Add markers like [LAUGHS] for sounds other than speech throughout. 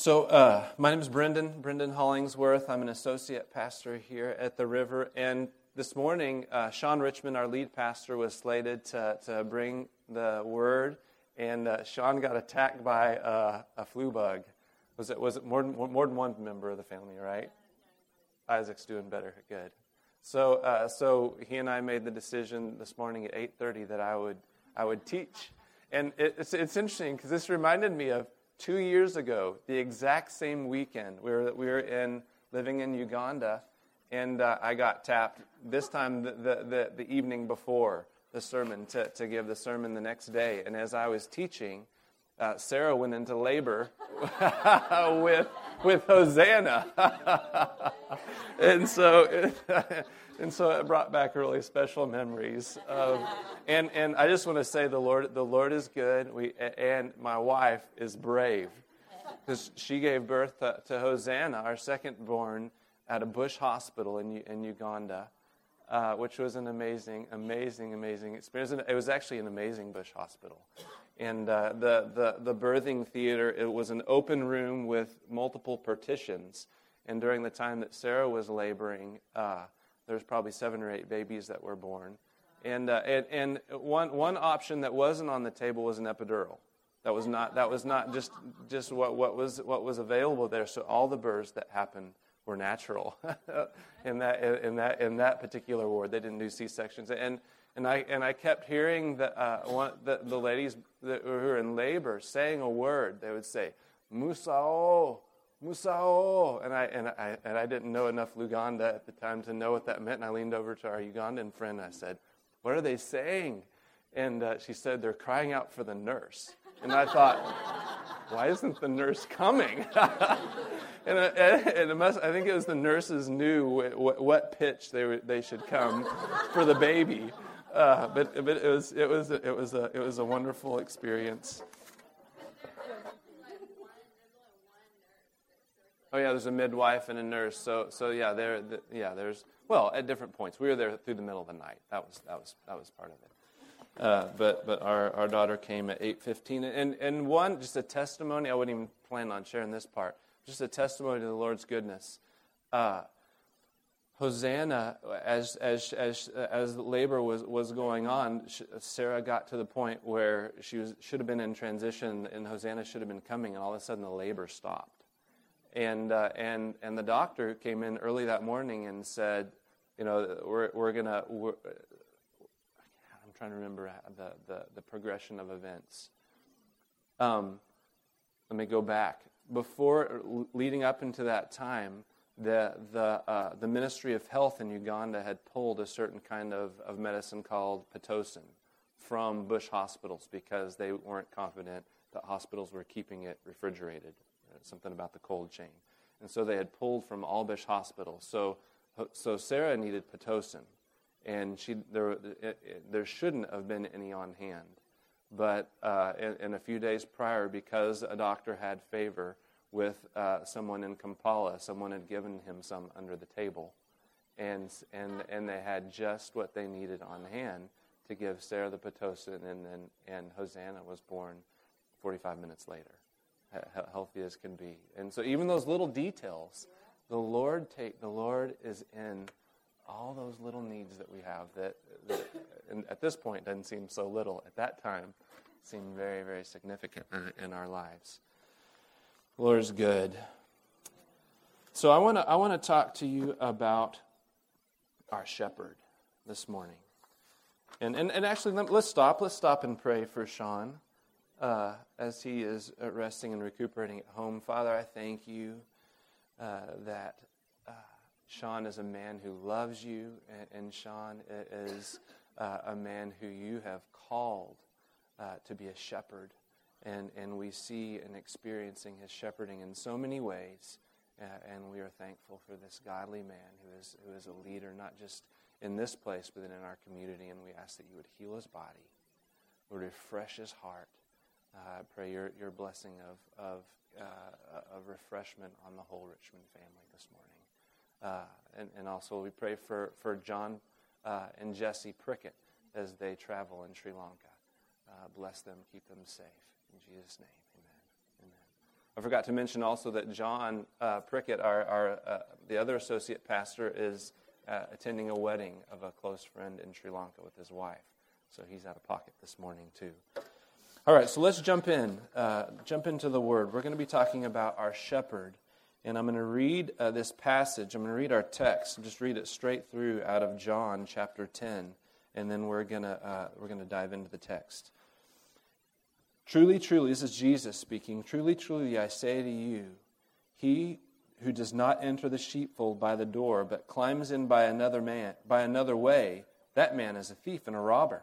So, uh, my name is Brendan, Brendan Hollingsworth. I'm an associate pastor here at the River. And this morning, uh, Sean Richmond, our lead pastor, was slated to, to bring the word. And uh, Sean got attacked by uh, a flu bug. Was it, was it more, than, more than one member of the family, right? Isaac's doing better. Good. So, uh, so he and I made the decision this morning at 8:30 that I would I would teach, and it, it's it's interesting because this reminded me of two years ago, the exact same weekend. We were we were in living in Uganda, and uh, I got tapped this time the, the, the, evening before the sermon to, to give the sermon the next day, and as I was teaching. Uh, Sarah went into labor [LAUGHS] with with Hosanna, [LAUGHS] and so [LAUGHS] and so it brought back really special memories of, and and I just want to say the Lord the Lord is good. We and my wife is brave because she gave birth to, to Hosanna, our second born, at a bush hospital in in Uganda. Uh, which was an amazing, amazing, amazing experience. It was actually an amazing bush hospital. And uh, the, the, the birthing theater, it was an open room with multiple partitions. And during the time that Sarah was laboring, uh, there was probably seven or eight babies that were born. And, uh, and, and one, one option that wasn't on the table was an epidural. That was not, that was not just, just what, what, was, what was available there. So all the births that happened were natural [LAUGHS] in that in that in that particular ward. They didn't do C sections, and and I and I kept hearing the uh, one, the, the ladies that were in labor saying a word. They would say Musawo, Musawo, and I and I and I didn't know enough Luganda at the time to know what that meant. And I leaned over to our Ugandan friend and I said, "What are they saying?" And uh, she said, "They're crying out for the nurse." And I thought, "Why isn't the nurse coming?" [LAUGHS] and, uh, and must, I think it was the nurses knew what, what pitch they, were, they should come for the baby. Uh, but but it was it was it was a it was a wonderful experience. Oh yeah, there's a midwife and a nurse. So so yeah, there the, yeah there's well at different points. We were there through the middle of the night. That was that was that was part of it. Uh, but but our, our daughter came at 8:15 and and one just a testimony. I wouldn't even plan on sharing this part just a testimony to the Lord's goodness. Uh, Hosanna, as, as, as, as labor was, was going on, Sarah got to the point where she was, should have been in transition and Hosanna should have been coming, and all of a sudden the labor stopped. And, uh, and, and the doctor came in early that morning and said, you know, we're, we're going to, I'm trying to remember the, the, the progression of events. Um, let me go back before leading up into that time, the, the, uh, the Ministry of Health in Uganda had pulled a certain kind of, of medicine called Pitocin from bush hospitals because they weren't confident that hospitals were keeping it refrigerated, something about the cold chain. And so they had pulled from all bush hospitals. So, so Sarah needed Pitocin, and she, there, there shouldn't have been any on hand. But uh, in, a few days prior, because a doctor had favor with uh, someone in Kampala, someone had given him some under the table. And, and, and they had just what they needed on hand to give Sarah the Pitocin, and, and, and Hosanna was born 45 minutes later, healthy as can be. And so, even those little details, the Lord take the Lord is in all those little needs that we have that, that at this point doesn't seem so little. At that time, seem very, very significant in, in our lives. The Lord is good. So I want to I want to talk to you about our shepherd this morning. And, and, and actually, let's stop. Let's stop and pray for Sean uh, as he is resting and recuperating at home. Father, I thank you uh, that Sean is a man who loves you, and, Sean is uh, a man who you have called uh, to be a shepherd. And, and we see and experiencing his shepherding in so many ways. Uh, and we are thankful for this godly man who is, who is a leader, not just in this place, but in our community. And we ask that you would heal his body, would refresh his heart. Uh, I pray your, your blessing of, of, uh, of refreshment on the whole Richmond family this morning. Uh, and, and, also, we pray for, for John and Jesse Prickett as they travel in Sri Lanka. Bless them, keep them safe. In Jesus' name. I forgot to mention also that John uh, Prickett, our, our uh, the other associate pastor, is uh, attending a wedding of a close friend in Sri Lanka with his wife. So he's out of pocket this morning, too. All right, so let's jump in. Uh, jump into the word. We're going to be talking about our shepherd. And I'm going to read uh, this passage. I'm going to read our text. Just read it straight through out of John chapter 10. And then we're going to, uh, we're going to dive into the text. Truly, truly, this is Jesus speaking. Truly, truly, I say to you, he who does not enter the sheepfold by the door, but climbs in by another man, by another way, that man is a thief and a robber.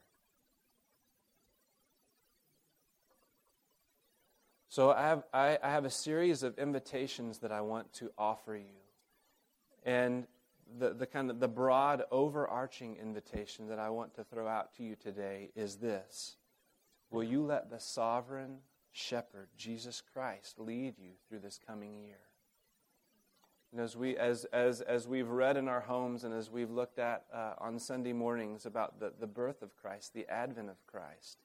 So I have, I, I have a series of invitations that I want to offer you. And the, the kind of the broad overarching invitation that I want to throw out to you today is this. Will you let the sovereign shepherd, Jesus Christ, lead you through this coming year? And as, we, as, as, as we've read in our homes and as we've looked at uh, on Sunday mornings about the, the birth of Christ, the advent of Christ,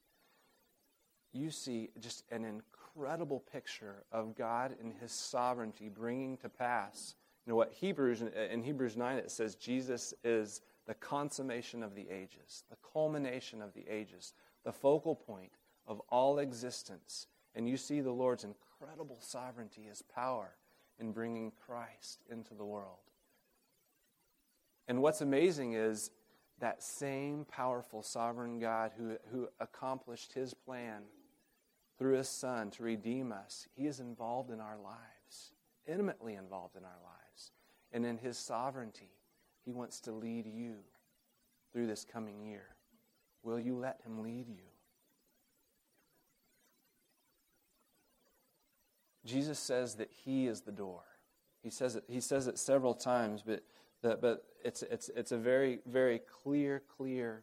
you see just an incredible picture of God and his sovereignty bringing to pass. You know what Hebrews in Hebrews 9 it says Jesus is the consummation of the ages, the culmination of the ages, the focal point of all existence. And you see the Lord's incredible sovereignty, his power in bringing Christ into the world. And what's amazing is that same powerful sovereign God who, who accomplished his plan through his Son to redeem us, he is involved in our lives, intimately involved in our lives. And in his sovereignty, he wants to lead you through this coming year. Will you let him lead you? Jesus says that He is the door. He says it, he says it several times, but, but it's, it's, it's a very, very clear, clear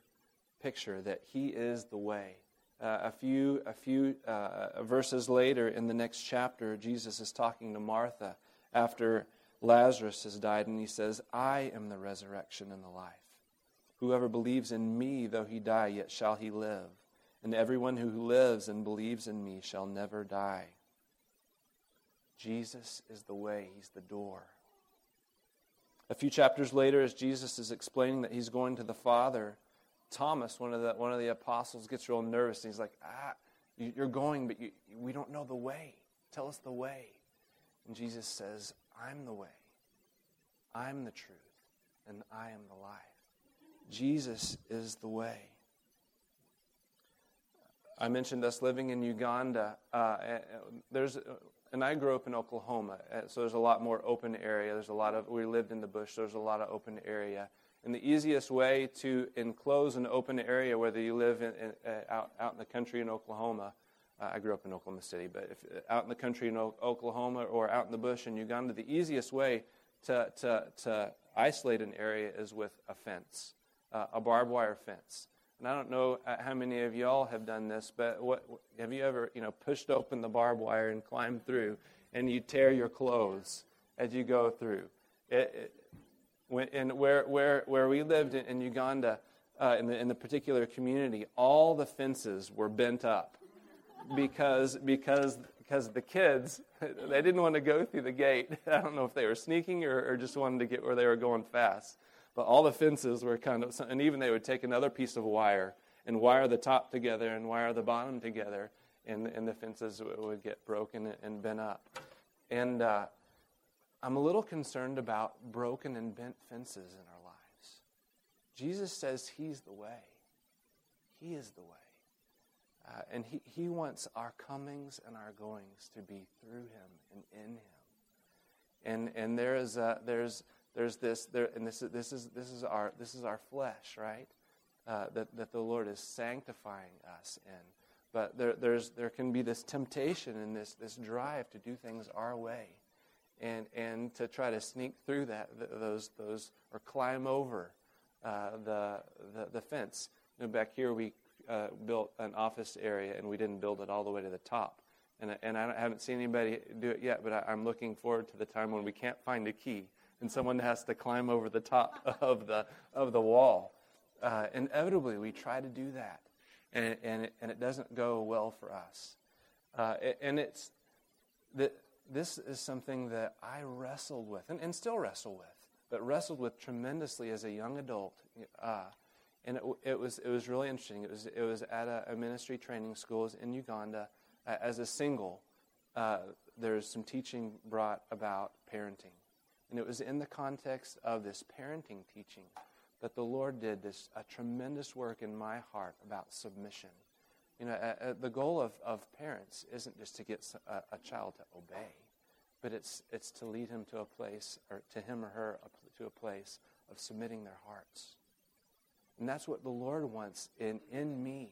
picture that He is the way. Uh, a few, a few uh, verses later in the next chapter, Jesus is talking to Martha after Lazarus has died, and he says, I am the resurrection and the life. Whoever believes in me, though he die, yet shall he live. And everyone who lives and believes in me shall never die. Jesus is the way, He's the door. A few chapters later, as Jesus is explaining that He's going to the Father, Thomas, one of the, one of the apostles, gets real nervous. And he's like, Ah, you're going, but you, we don't know the way. Tell us the way. And Jesus says, I'm the way, I'm the truth, and I am the life. Jesus is the way. I mentioned us living in Uganda. Uh, there's and I grew up in Oklahoma, uh, so there's a lot more open area. There's a lot of we lived in the bush. So there's a lot of open area. And the easiest way to enclose an open area, whether you live in, in, uh, out, out in the country in Oklahoma, uh, I grew up in Oklahoma City, but if, uh, out in the country in o- Oklahoma or out in the bush in Uganda, the easiest way to, to, to isolate an area is with a fence, uh, a barbed wire fence. And I don't know uh, how many of y'all have done this, but what, have you ever, you know, pushed open the barbed wire and climbed through, and you tear your clothes as you go through? It, it, and where, where, where we lived in, in Uganda, uh, in, the, in the particular community, all the fences were bent up because, because, because the kids, [LAUGHS] they didn't want to go through the gate. [LAUGHS] I don't know if they were sneaking or, or just wanted to get where they were going fast. But all the fences were kind of, and even they would take another piece of wire and wire the top together and wire the bottom together, and, and the fences would get broken and bent up. And uh, I'm a little concerned about broken and bent fences in our lives. Jesus says He's the way, He is the way. Uh, and he, he wants our comings and our goings to be through Him and in Him. And, and there is a, there's, there's this, there, and this is, this, is, this, is our, this is our flesh, right? Uh, that, that the Lord is sanctifying us in. But there, there's, there can be this temptation and this, this drive to do things our way and, and to try to sneak through that, those, those or climb over uh, the, the, the, fence. You know, back here, we uh, built an office area and we didn't build it all the way to the top. And, and I haven't seen anybody do it yet, but I, I'm looking forward to the time when we can't find a key and someone has to climb over the top [LAUGHS] of the, of the wall. Uh, inevitably, we try to do that, and, and, it, and it doesn't go well for us. Uh, and it's that this is something that I wrestled with, and, and still wrestle with, but wrestled with tremendously as a young adult. Uh, and it, it, was, it was really interesting. It was, it was at a, a ministry training school in Uganda. Uh, as a single, uh, there's some teaching brought about parenting. And it was in the context of this parenting teaching that the Lord did this a tremendous work in my heart about submission. You know, uh, uh, the goal of, of parents isn't just to get a, a, child to obey, but it's, it's to lead him to a place, or to him or her to a place of submitting their hearts. And that's what the Lord wants in, in me.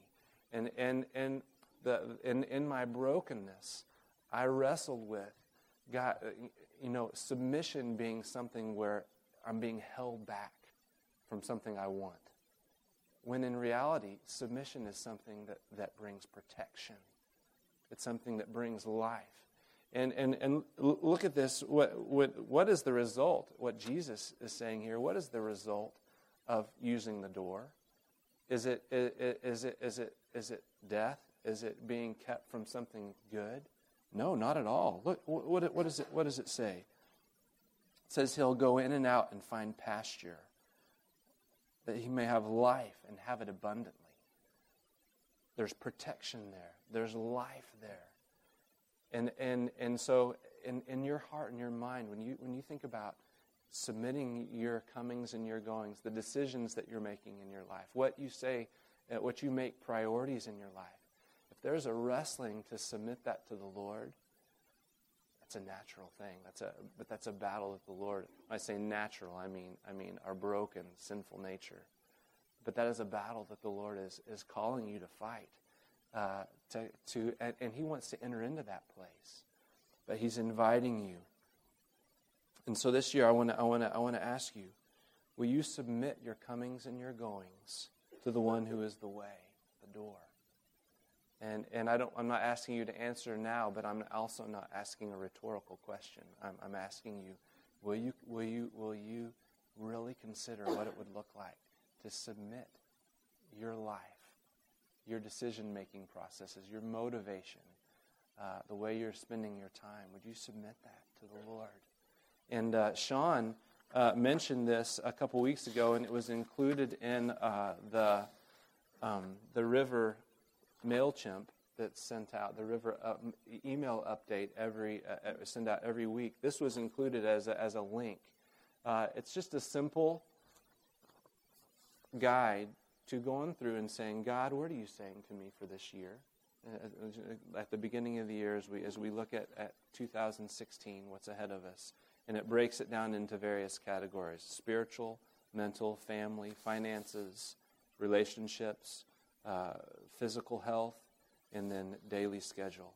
And, and, and the, in, in my brokenness, I wrestled with God, you know, submission being something where I'm being held back from something I want. When in reality, submission is something that, that brings protection. It's something that brings life. And, and, and look at this. What, what, what is the result? What Jesus is saying here, what is the result of using the door? Is it, is it, is it, is it death? Is it being kept from something good? No, not at all. Look, what, what, is it, what does it say? It says he'll go in and out and find pasture, that he may have life and have it abundantly. There's protection there, there's life there. And, and, and so, in, in your heart and your mind, when you, when you think about submitting your comings and your goings, the decisions that you're making in your life, what you say, uh, what you make priorities in your life, if there's a wrestling to submit that to the Lord, that's a natural thing. That's a, but that's a battle with the Lord. When I say natural, I mean, I mean our broken, sinful nature. But that is a battle that the Lord is, is calling you to fight. Uh, to, to, and, and He wants to enter into that place. But He's inviting you. And so this year, I want to I wanna, I wanna ask you will you submit your comings and your goings to the one who is the way, the door? And, and I don't, I'm not asking you to answer now, but I'm also not asking a rhetorical question. I'm, I'm asking you will, you, will, you, will you really consider what it would look like to submit your life, your decision making processes, your motivation, uh, the way you're spending your time? Would you submit that to the Lord? And uh, Sean uh, mentioned this a couple weeks ago, and it was included in uh, the, um, the river MailChimp that's sent out, the River email update every, uh, uh, send out every week. This was included as a, as a link. Uh, it's just a simple guide to going through and saying, God, what are you saying to me for this year? uh, at the beginning of the year as we, as we look at, at 2016, what's ahead of us. And it breaks it down into various categories spiritual, mental, family, finances, relationships, uh, physical health, and then daily schedule.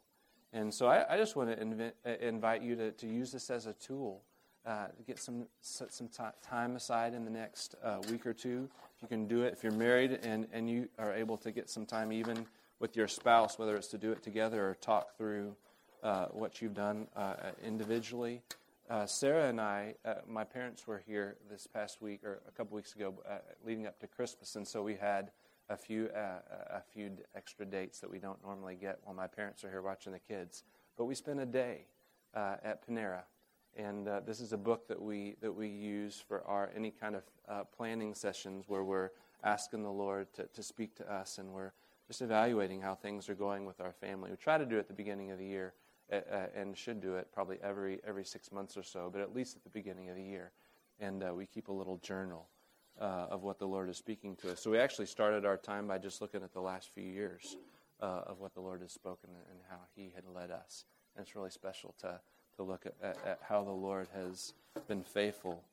And so I, I just want to inv- uh, invite you to, to use this as a tool. Uh, to get some set some t- time aside in the next uh, week or two. If you can do it, if you're married and, and you are able to get some time even with your spouse, whether it's to do it together or talk through uh, what you've done uh, individually. Uh, Sarah and I, my parents were here this past week or a couple weeks ago, leading up to Christmas, and so we had a few a few extra dates that we don't normally get while my parents are here watching the kids. But we spent a day at Panera and uh, this is a book that we that we use for our any kind of uh, planning sessions where we're asking the Lord to, to speak to us, and we're just evaluating how things are going with our family. We try to do it at the beginning of the year, uh, uh and should do it probably every every six months or so, but at least at the beginning of the year, and uh, we keep a little journal. Uh, of what the Lord is speaking to us. So we actually started our time by just looking at the last few years of what the Lord has spoken and how He had led us. And it's really special to to look at, at, at how the Lord has been faithful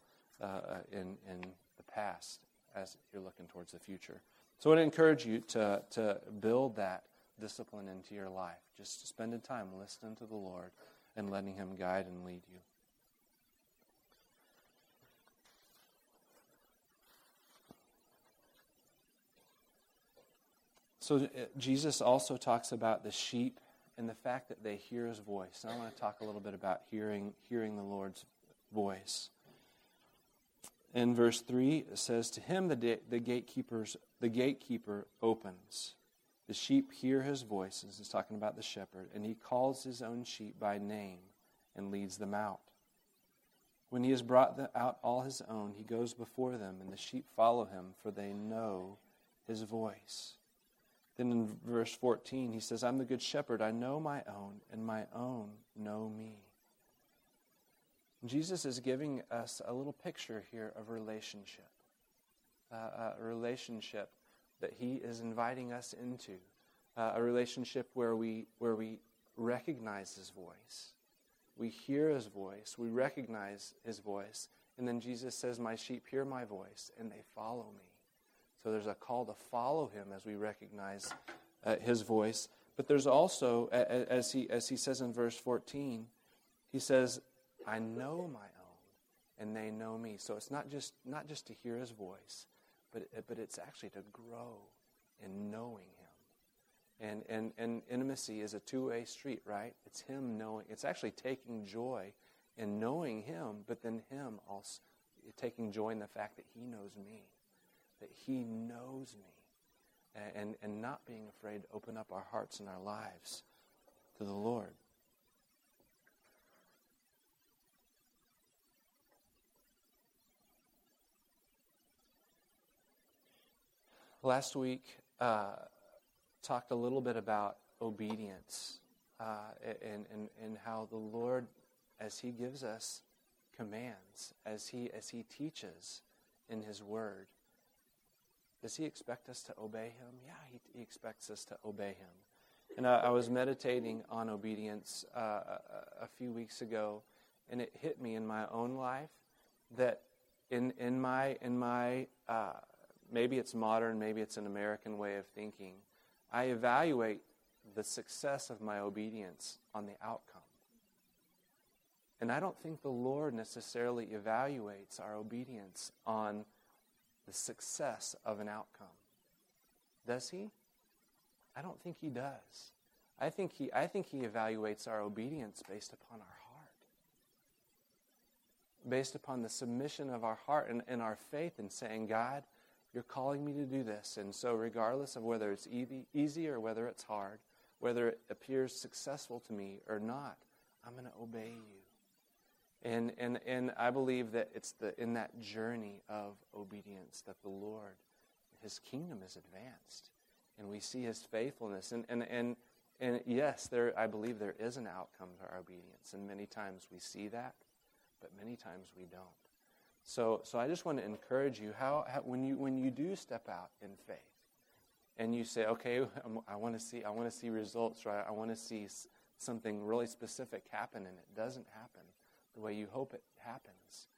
uh, in, in the past as you're looking towards the future. So I would encourage you to, to build that discipline into your life. Just spending time listening to the Lord and letting Him guide and lead you. So uh, Jesus also talks about the sheep and the fact that they hear his voice. And I want to talk a little bit about hearing, hearing the Lord's voice. In verse 3, it says, To him the, the, gatekeepers, the gatekeeper opens. The sheep hear his voice. This is talking about the shepherd. And he calls his own sheep by name and leads them out. When he has brought out all his own, he goes before them, and the sheep follow him, for they know his voice. Then in verse 14, he says, I'm the good shepherd. I know my own, and my own know me. Jesus is giving us a little picture here of relationship, uh, a relationship that he is inviting us into, uh, a relationship where we, where we recognize his voice. We hear his voice, we recognize his voice, and then Jesus says, My sheep hear my voice, and they follow me. So there's a call to follow him as we recognize uh, his voice. But there's also, as he, as he says in verse 14, he says, I know my own, and they know me. So it's not just, not just to hear his voice, but, but it's actually to grow in knowing him. And, and, and intimacy is a two way street, right? It's him knowing, it's actually taking joy in knowing him, but then him also taking joy in the fact that he knows me that He knows me and, and not being afraid to open up our hearts and our lives to the Lord. Last week, uh, talked a little bit about obedience uh, and, and, and how the Lord, as He gives us commands, as He, as he teaches in His Word, does he expect us to obey him? Yeah, he, he expects us to obey him. And I, I was meditating on obedience uh, a, a, few weeks ago, and it hit me in my own life that in, in my, in my uh, maybe it's modern, maybe it's an American way of thinking, I evaluate the success of my obedience on the outcome. And I don't think the Lord necessarily evaluates our obedience on the success of an outcome. Does he? I don't think he does. I think he, I think he evaluates our obedience based upon our heart, based upon the submission of our heart and, and our faith in saying, God, you're calling me to do this. And so, regardless of whether it's easy, easy or whether it's hard, whether it appears successful to me or not, I'm going to obey you. And, and, and I believe that it's the, in that journey of obedience that the Lord, his kingdom is advanced. And we see his faithfulness. And, and, and, and yes, there, I believe there is an outcome to our obedience. And many times we see that, but many times we don't. So, so I just want to encourage you how, how when, you when you do step out in faith, and you say, okay, I want to see, I want to see results, right? I want to see something really specific happen, and it doesn't happen the way you hope it happens,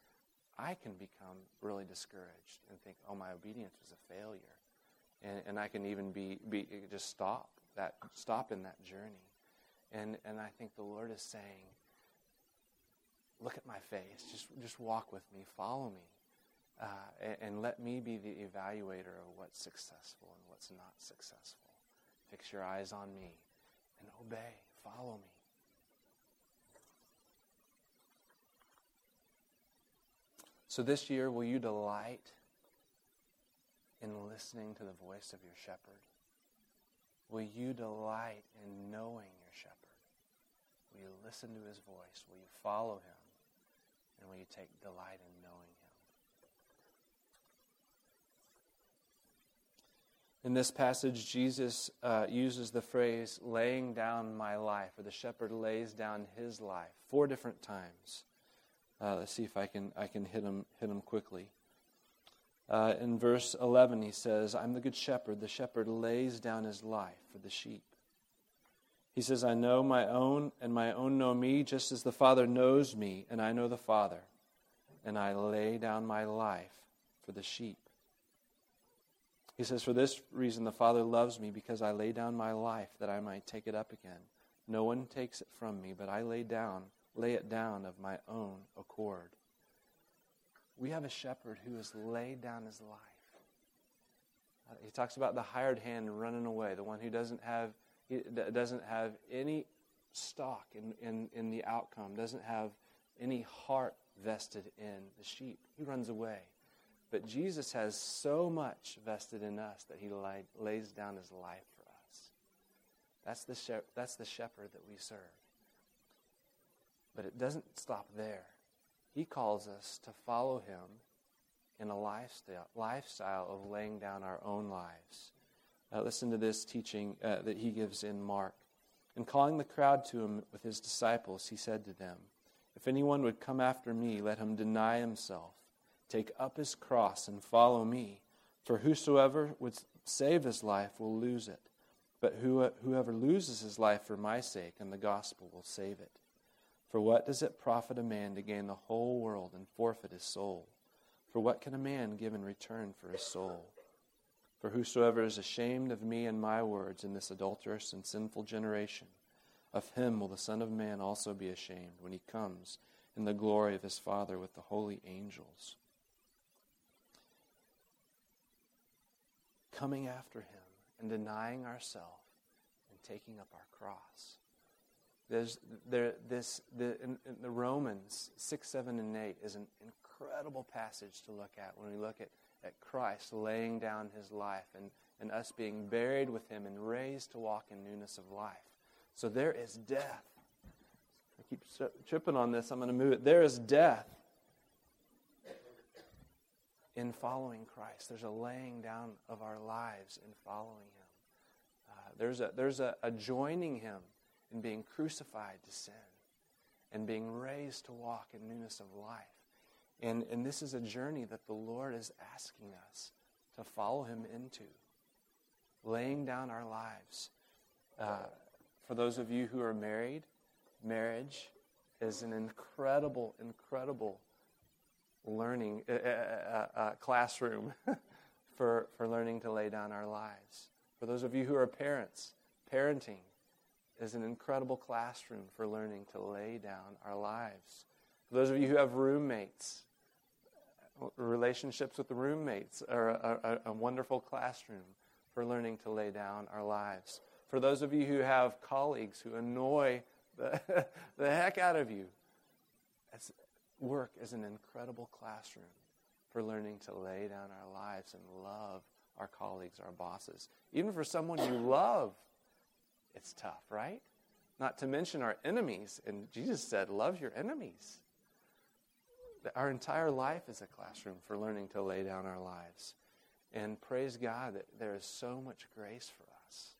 I can become really discouraged and think, oh, my obedience was a failure. And, and I can even be, be just stop that stop in that journey. And, and I think the Lord is saying, look at my face. Just, just walk with me. Follow me. Uh, and, and, let me be the evaluator of what's successful and what's not successful. Fix your eyes on me and obey. Follow me. So this year, will you delight in listening to the voice of your shepherd? Will you delight in knowing your shepherd? Will you listen to his voice? Will you follow him? And will you take delight in knowing him? In this passage, Jesus uh, uses the phrase laying down my life, or the shepherd lays down his life, four different times. Uh, let's see if I can, I can hit him, hit him quickly. Uh, in verse 11, he says, I'm the good shepherd. The shepherd lays down his life for the sheep. He says, I know my own, and my own know me, just as the Father knows me, and I know the Father. And I lay down my life for the sheep. He says, For this reason the Father loves me, because I lay down my life that I might take it up again. No one takes it from me, but I lay down, lay it down of my own accord. We have a shepherd who has laid down his life. Uh, he talks about the hired hand running away, the one who doesn't have, doesn't have any stock in, in, in the outcome, doesn't have any heart vested in the sheep. He runs away. But Jesus has so much vested in us that he lay, lays down his life for us. That's the, that's the shepherd that we serve. But it doesn't stop there. He calls us to follow him in a lifestyle, lifestyle of laying down our own lives. Uh, listen to this teaching uh, that he gives in Mark. And calling the crowd to him with his disciples, he said to them, If anyone would come after me, let him deny himself, take up his cross, and follow me. For whosoever would save his life will lose it, but whoever loses his life for my sake and the gospel will save it. For what does it profit a man to gain the whole world and forfeit his soul? For what can a man give in return for his soul? For whosoever is ashamed of me and my words in this adulterous and sinful generation, of him will the Son of Man also be ashamed when he comes in the glory of his Father with the holy angels. Coming after him and denying ourselves and taking up our cross. There's, there, this, the, in, in the Romans 6, 7, and 8 is an incredible passage to look at when we look at, at Christ laying down his life and, and us being buried with him and raised to walk in newness of life. So there is death. I keep tripping on this. I'm going to move it. There is death in following Christ. There's a laying down of our lives in following him. Uh, there's a, there's a, a joining him and being crucified to sin and being raised to walk in newness of life. And, and this is a journey that the Lord is asking us to follow Him into, laying down our lives. Uh, for those of you who are married, marriage is an incredible, incredible learning uh, uh, uh, classroom [LAUGHS] for, for learning to lay down our lives. For those of you who are parents, parenting is an incredible classroom for learning to lay down our lives. For those of you who have roommates, relationships with roommates are a, a, a wonderful classroom for learning to lay down our lives. For those of you who have colleagues who annoy the, [LAUGHS] the heck out of you, work is an incredible classroom for learning to lay down our lives and love our colleagues, our bosses. Even for someone you love, it's tough, right? Not to mention our enemies. And Jesus said, Love your enemies. Our entire life is a classroom for learning to lay down our lives. And praise God that there is so much grace for us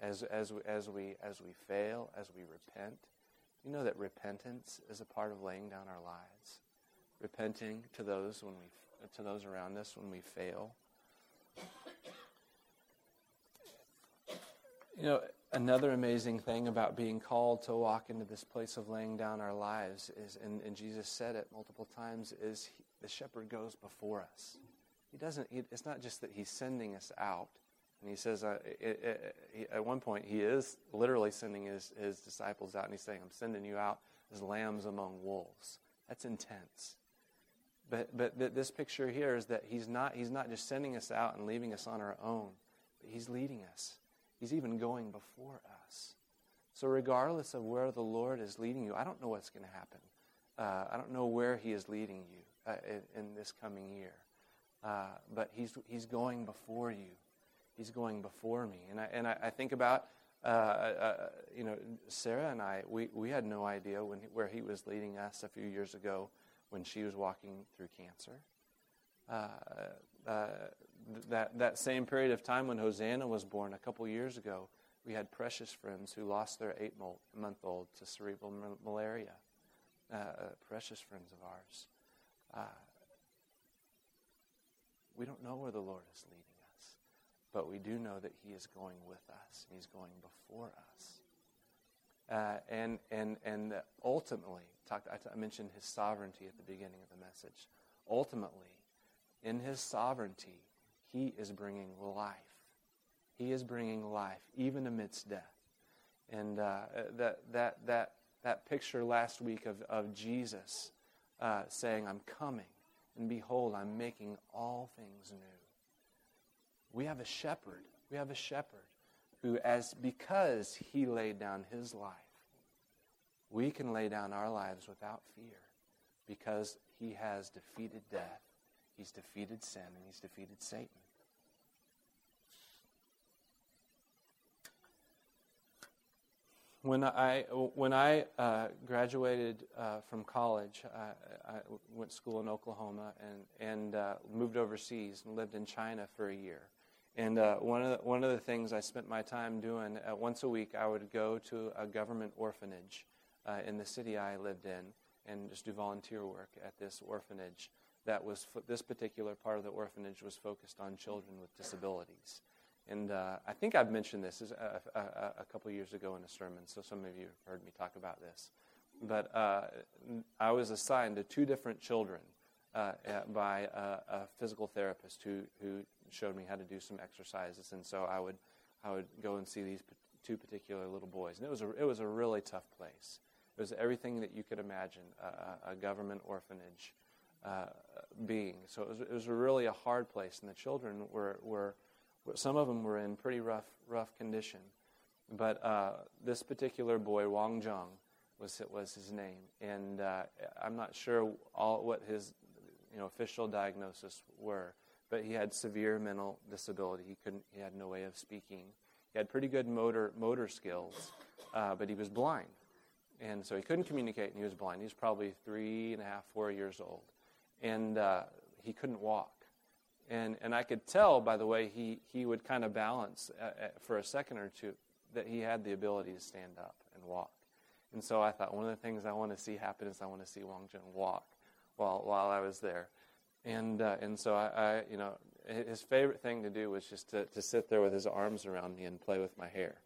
as, as, as, we, as we fail, as we repent. You know that repentance is a part of laying down our lives. Repenting to those when we to those around us when we fail. You know, another amazing thing about being called to walk into this place of laying down our lives is, and, and Jesus said it multiple times, is he, the shepherd goes before us. He doesn't, he, it's not just that he's sending us out. And he says, uh, it, it, at one point, he is literally sending his, his disciples out, and he's saying, I'm sending you out as lambs among wolves. That's intense. But, but th- this picture here is that he's not, he's not just sending us out and leaving us on our own, but he's leading us. He's even going before us. So, regardless of where the Lord is leading you, I don't know what's going to happen. Uh, I don't know where He is leading you uh, in, in, this coming year. Uh, but he's, he's going before you. He's going before me. And I, and I, I think about, uh, uh, you know, Sarah and I, we, we had no idea when, where He was leading us a few years ago when she was walking through cancer. Uh, that, that same period of time when Hosanna was born a couple years ago, we had precious friends who lost their eight month old to cerebral malaria. Uh, uh, precious friends of ours. Uh, we don't know where the Lord is leading us, but we do know that He is going with us, and He's going before us. Uh, and and and ultimately, talked, I, t- I mentioned his sovereignty at the beginning of the message. Ultimately, in his sovereignty, he is bringing life. He is bringing life, even amidst death. And uh, that, that, that, that picture last week of, of Jesus uh, saying, I'm coming, and behold, I'm making all things new. We have a shepherd. We have a shepherd who, as because he laid down his life, we can lay down our lives without fear because he has defeated death, he's defeated sin, and he's defeated Satan. When I, when I uh, graduated uh, from college, uh, I went to school in Oklahoma and, and uh, moved overseas and lived in China for a year. And uh, one, of the, one of the things I spent my time doing, uh, once a week, I would go to a government orphanage uh, in the city I lived in and just do volunteer work at this orphanage. That was fo- this particular part of the orphanage was focused on children with disabilities. And uh, I think I've mentioned this a, a, a, couple years ago in a sermon, so some of you have heard me talk about this. But uh, I was assigned to two different children uh, by a, a, physical therapist who, who showed me how to do some exercises. And so I would, I would go and see these two particular little boys. And it was a, it was a really tough place. It was everything that you could imagine a, a government orphanage uh, being. So it was, it was really a hard place, and the children were, were, some of them were in pretty rough, rough condition. But uh, this particular boy, Wang Zheng, was, was his name. And uh, I'm not sure all, what his you know, official diagnosis were, but he had severe mental disability. He, couldn't, he had no way of speaking. He had pretty good motor, motor skills, uh, but he was blind. And so he couldn't communicate, and he was blind. He was probably three and a half, four years old. And uh, he couldn't walk. And, and I could tell by the way he, he would kind of balance uh, uh, for a second or two that he had the ability to stand up and walk. And so I thought one of the things I want to see happen is I want to see Wang Zheng walk while, while I was there. And, uh, and so I, I, you know, his favorite thing to do was just to, to sit there with his arms around me and play with my hair.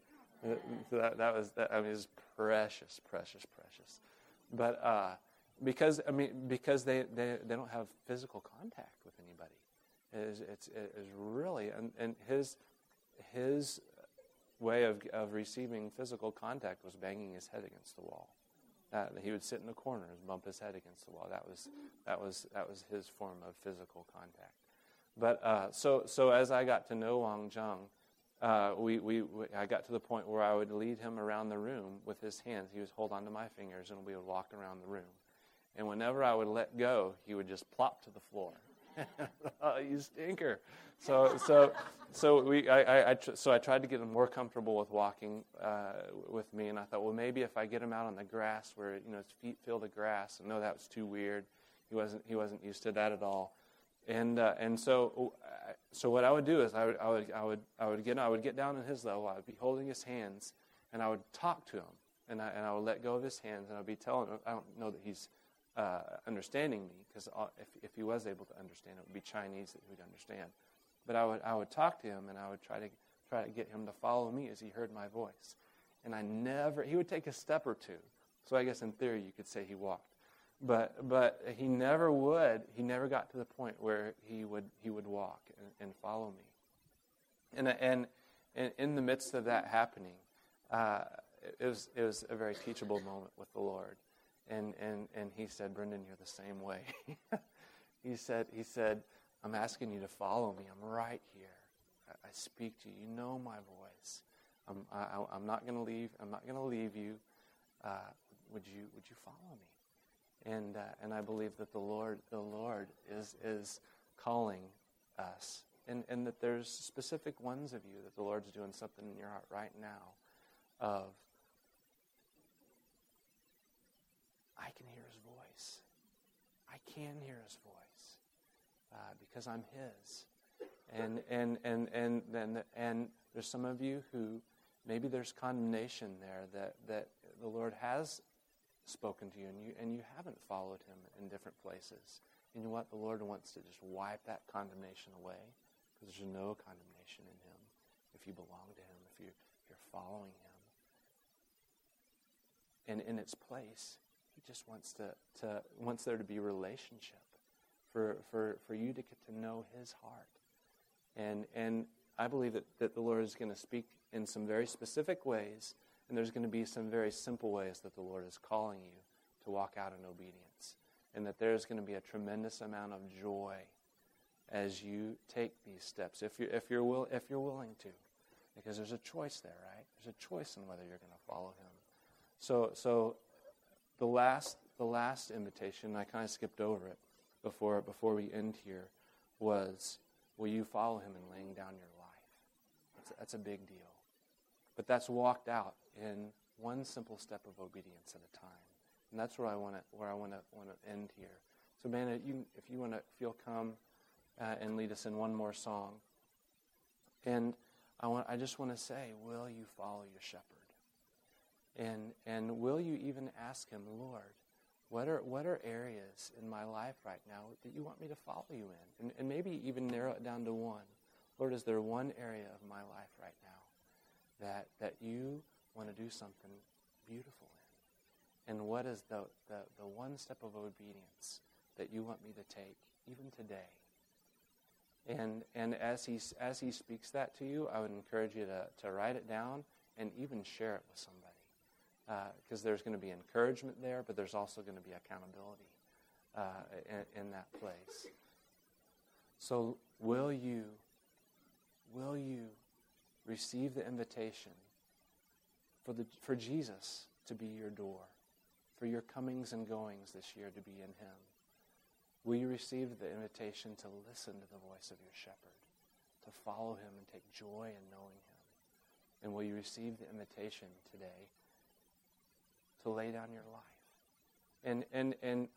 So that, that was, that, I mean, it was precious, precious, precious. But uh, because, I mean, because they, they, they don't have physical contact with anybody. It's, it is really, and, and his, his way of, of receiving physical contact was banging his head against the wall. He would sit in the corner and bump his head against the wall. That was, that was, that was his form of physical contact. But uh, so, so as I got to know Wang Zheng, uh, we, we, we, I got to the point where I would lead him around the room with his hands. He would hold onto my fingers, and we would walk around the room. And whenever I would let go, he would just plop to the floor. [LAUGHS] oh, you stinker! So, so, so we, I, I, I, so I tried to get him more comfortable with walking uh, with me, and I thought, well, maybe if I get him out on the grass where you know his feet feel the grass. And no, that was too weird. He wasn't, he wasn't used to that at all. And, uh, and so, so what I would do is I would, I, would, I, would, I, would get, I would get down in his level. I would be holding his hands, and I would talk to him. And I, and I would let go of his hands, and I would be telling him, I don't know that he's uh, understanding me, because if, if he was able to understand, it would be Chinese that he would understand. But I would, I would talk to him, and I would try to try to get him to follow me as he heard my voice. And I never, he would take a step or two. So I guess in theory you could say he walked. But, but he never would, he never got to the point where he would, he would walk and, and follow me. And, and, and in the midst of that happening, uh, it, was, it was a very teachable moment with the Lord. And, and, and he said, Brendan, you're the same way. [LAUGHS] he, said, he said, I'm asking you to follow me. I'm right here. I, I speak to you. You know my voice. I'm, I, am not going to leave. I'm not going to leave you. Uh, would you would you follow me? And uh, and I believe that the Lord the Lord is is calling us, and and that there's specific ones of you that the Lord's doing something in your heart right now, of I can hear His voice. I can hear His voice uh, because I'm His. And and and and then and there's some of you who maybe there's condemnation there that, that the Lord has spoken to you and you and you haven't followed him in different places. And you know what? The Lord wants to just wipe that condemnation away because there's no condemnation in him if you belong to him, if you, you're following him. And in its place, just wants to, to wants there to be relationship for, for, for you to get to know his heart. And and I believe that, that the Lord is going to speak in some very specific ways, and there's going to be some very simple ways that the Lord is calling you to walk out in obedience. And that there's going to be a tremendous amount of joy as you take these steps, if you're, if you're, will, if you're willing to. Because there's a choice there, right? There's a choice in whether you're going to follow Him. So, so the last, the last invitation, I kind of skipped over it before, before we end here, was will you follow Him in laying down your that's, that's a big deal. But that's walked out in one simple step of obedience at a time. And that's where I want to where I want to want to end here. So, man, you, if you want to, feel come uh, and lead us in one more song, and I want, I just want to say, will you follow your shepherd? And and will you even ask him, Lord, what are what are areas in my life right now that you want me to follow you in? And, and maybe even narrow it down to one. Lord, is there one area of my life right now that, that you want to do something beautiful in? And what is the, the, the one step of obedience that you want me to take even today? And, and as, he, as he speaks that to you, I would encourage you to, to write it down and even share it with somebody. Because uh, there's going to be encouragement there, but there's also going to be accountability uh, in, in that place. So, will you will you receive the invitation for, the, for Jesus to be your door, for your comings and goings this year to be in Him? Will you receive the invitation to listen to the voice of your shepherd, to follow Him and take joy in knowing Him? And will you receive the invitation today to lay down your life? And, and, and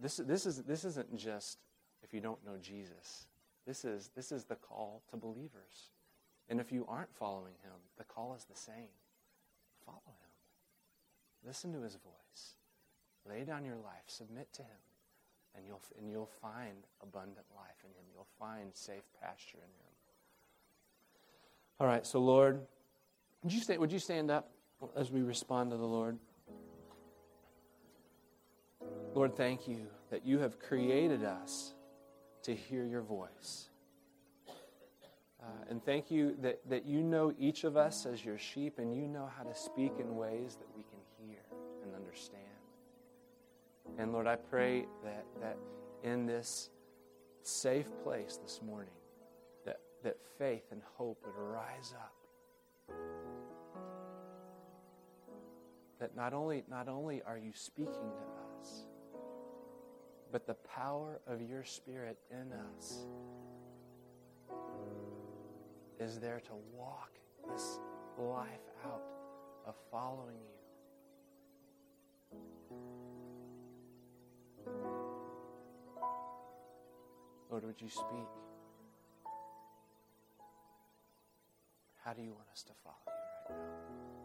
this, this, is, this isn't just if you don't know Jesus. This is, this is the call to believers. And if you aren't following him, the call is the same. Follow him. Listen to his voice. Lay down your life. Submit to him. And you'll, and you'll find abundant life in him. You'll find safe pasture in him. All right, so Lord, would you, stay, would you stand up as we respond to the Lord? Lord, thank you that you have created us to hear your voice. Uh, and thank you that, that you know each of us as your sheep and you know how to speak in ways that we can hear and understand. And Lord, I pray that, that in this safe place this morning, that, that faith and hope would rise up. That not only, not only are you speaking to us, but the power of your Spirit in us is there to walk this life out of following you. Lord, would you speak? How do you want us to follow you right now?